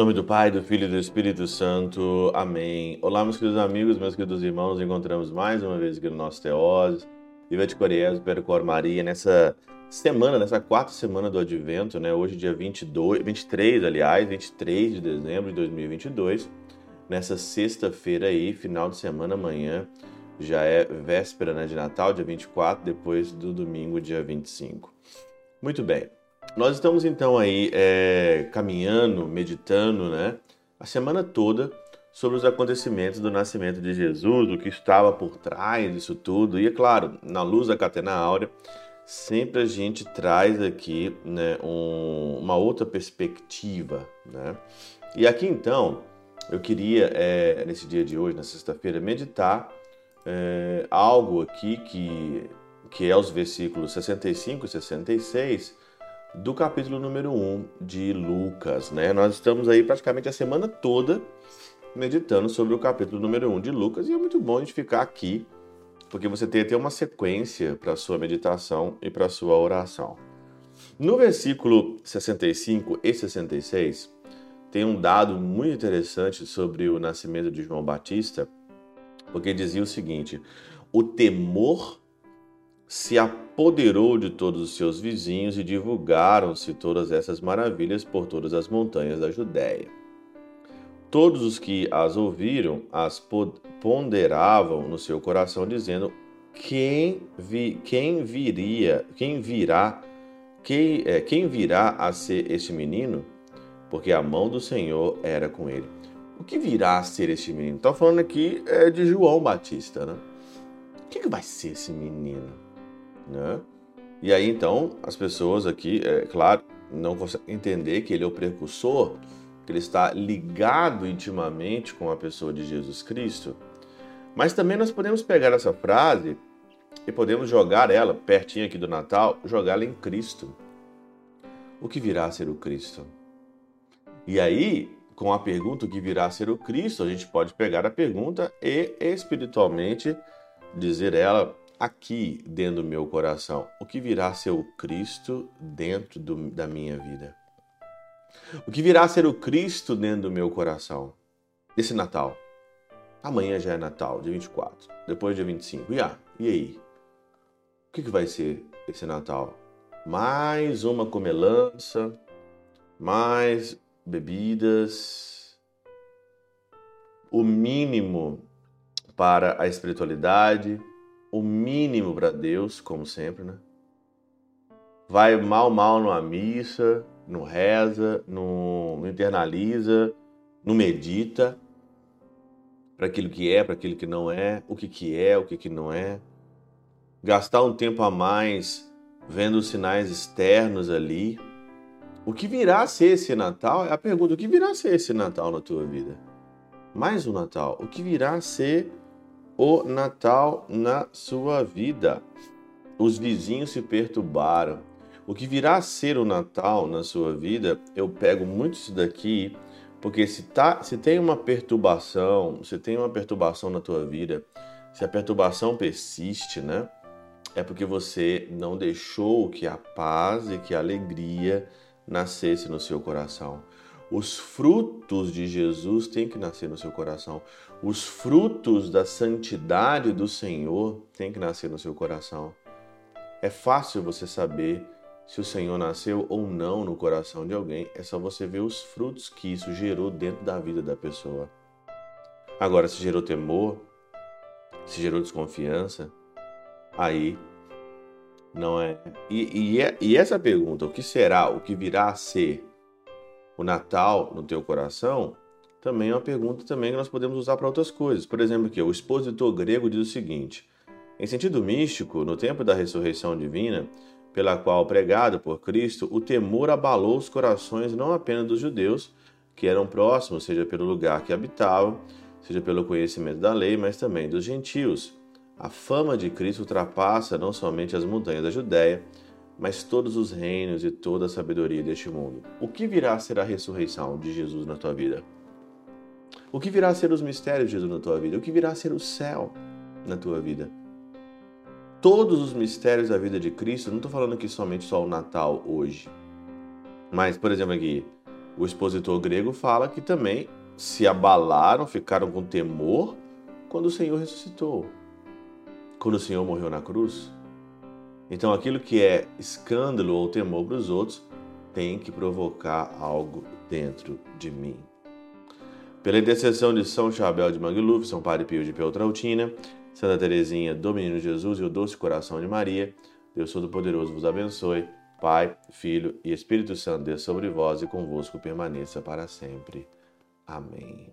nome do Pai, do Filho e do Espírito Santo. Amém. Olá, meus queridos amigos, meus queridos irmãos. Nos encontramos mais uma vez aqui no nosso Teose. Viva de Coriés, Percor Maria, nessa semana, nessa quarta semana do Advento, né? Hoje, dia 22, 23, aliás, 23 de dezembro de 2022. Nessa sexta-feira aí, final de semana, amanhã, já é véspera né, de Natal, dia 24, depois do domingo, dia 25. Muito bem. Nós estamos então aí é, caminhando, meditando, né, a semana toda sobre os acontecimentos do nascimento de Jesus, o que estava por trás disso tudo. E é claro, na luz da Catena Áurea, sempre a gente traz aqui né, um, uma outra perspectiva. Né? E aqui então, eu queria, é, nesse dia de hoje, na sexta-feira, meditar é, algo aqui que, que é os versículos 65 e 66 do capítulo número 1 de Lucas, né? Nós estamos aí praticamente a semana toda meditando sobre o capítulo número 1 de Lucas e é muito bom a gente ficar aqui, porque você tem até uma sequência para a sua meditação e para a sua oração. No versículo 65 e 66, tem um dado muito interessante sobre o nascimento de João Batista, porque dizia o seguinte: o temor se apoderou de todos os seus vizinhos e divulgaram-se todas essas maravilhas por todas as montanhas da Judéia. Todos os que as ouviram as ponderavam no seu coração, dizendo: quem, vi, quem viria, quem virá, quem, é, quem virá a ser este menino? Porque a mão do Senhor era com ele. O que virá a ser este menino? Está falando aqui é, de João Batista, né? O que, que vai ser esse menino? Né? E aí então as pessoas aqui, é claro, não conseguem entender que ele é o precursor, que ele está ligado intimamente com a pessoa de Jesus Cristo. Mas também nós podemos pegar essa frase e podemos jogar ela pertinho aqui do Natal, jogá-la em Cristo. O que virá a ser o Cristo? E aí, com a pergunta o que virá a ser o Cristo, a gente pode pegar a pergunta e espiritualmente dizer ela aqui dentro do meu coração? O que virá ser o Cristo dentro do, da minha vida? O que virá ser o Cristo dentro do meu coração? Esse Natal. Amanhã já é Natal, dia 24. Depois dia 25. E, ah, e aí? O que, que vai ser esse Natal? Mais uma comelança, mais bebidas, o mínimo para a espiritualidade, o mínimo para Deus, como sempre, né? Vai mal, mal numa missa, não reza, não, internaliza, não medita para aquilo que é, para aquilo que não é, o que, que é, o que, que não é. Gastar um tempo a mais vendo os sinais externos ali. O que virá a ser esse Natal? É a pergunta: o que virá a ser esse Natal na tua vida? Mais um Natal. O que virá a ser o Natal na sua vida. Os vizinhos se perturbaram. O que virá a ser o Natal na sua vida, eu pego muito isso daqui, porque se, tá, se tem uma perturbação, se tem uma perturbação na tua vida, se a perturbação persiste, né? É porque você não deixou que a paz e que a alegria nascesse no seu coração. Os frutos de Jesus têm que nascer no seu coração. Os frutos da santidade do Senhor têm que nascer no seu coração. É fácil você saber se o Senhor nasceu ou não no coração de alguém, é só você ver os frutos que isso gerou dentro da vida da pessoa. Agora, se gerou temor, se gerou desconfiança, aí não é. E, e, é, e essa pergunta, o que será, o que virá a ser, o Natal no teu coração, também é uma pergunta também que nós podemos usar para outras coisas. Por exemplo, aqui, o expositor grego diz o seguinte: em sentido místico, no tempo da ressurreição divina, pela qual pregado por Cristo, o temor abalou os corações não apenas dos judeus, que eram próximos, seja pelo lugar que habitavam, seja pelo conhecimento da lei, mas também dos gentios. A fama de Cristo ultrapassa não somente as montanhas da Judéia, mas todos os reinos e toda a sabedoria deste mundo. O que virá a ser a ressurreição de Jesus na tua vida? O que virá a ser os mistérios de Jesus na tua vida? O que virá a ser o céu na tua vida? Todos os mistérios da vida de Cristo, não estou falando aqui somente só o Natal hoje, mas, por exemplo, aqui, o expositor grego fala que também se abalaram, ficaram com temor quando o Senhor ressuscitou, quando o Senhor morreu na cruz. Então, aquilo que é escândalo ou temor para os outros tem que provocar algo dentro de mim. Pela intercessão de São Chabel de Mangluf, São Padre Pio de Peltrautina, Santa Teresinha do Menino Jesus e o Doce Coração de Maria, Deus Todo-Poderoso vos abençoe. Pai, Filho e Espírito Santo, desça sobre vós e convosco permaneça para sempre. Amém.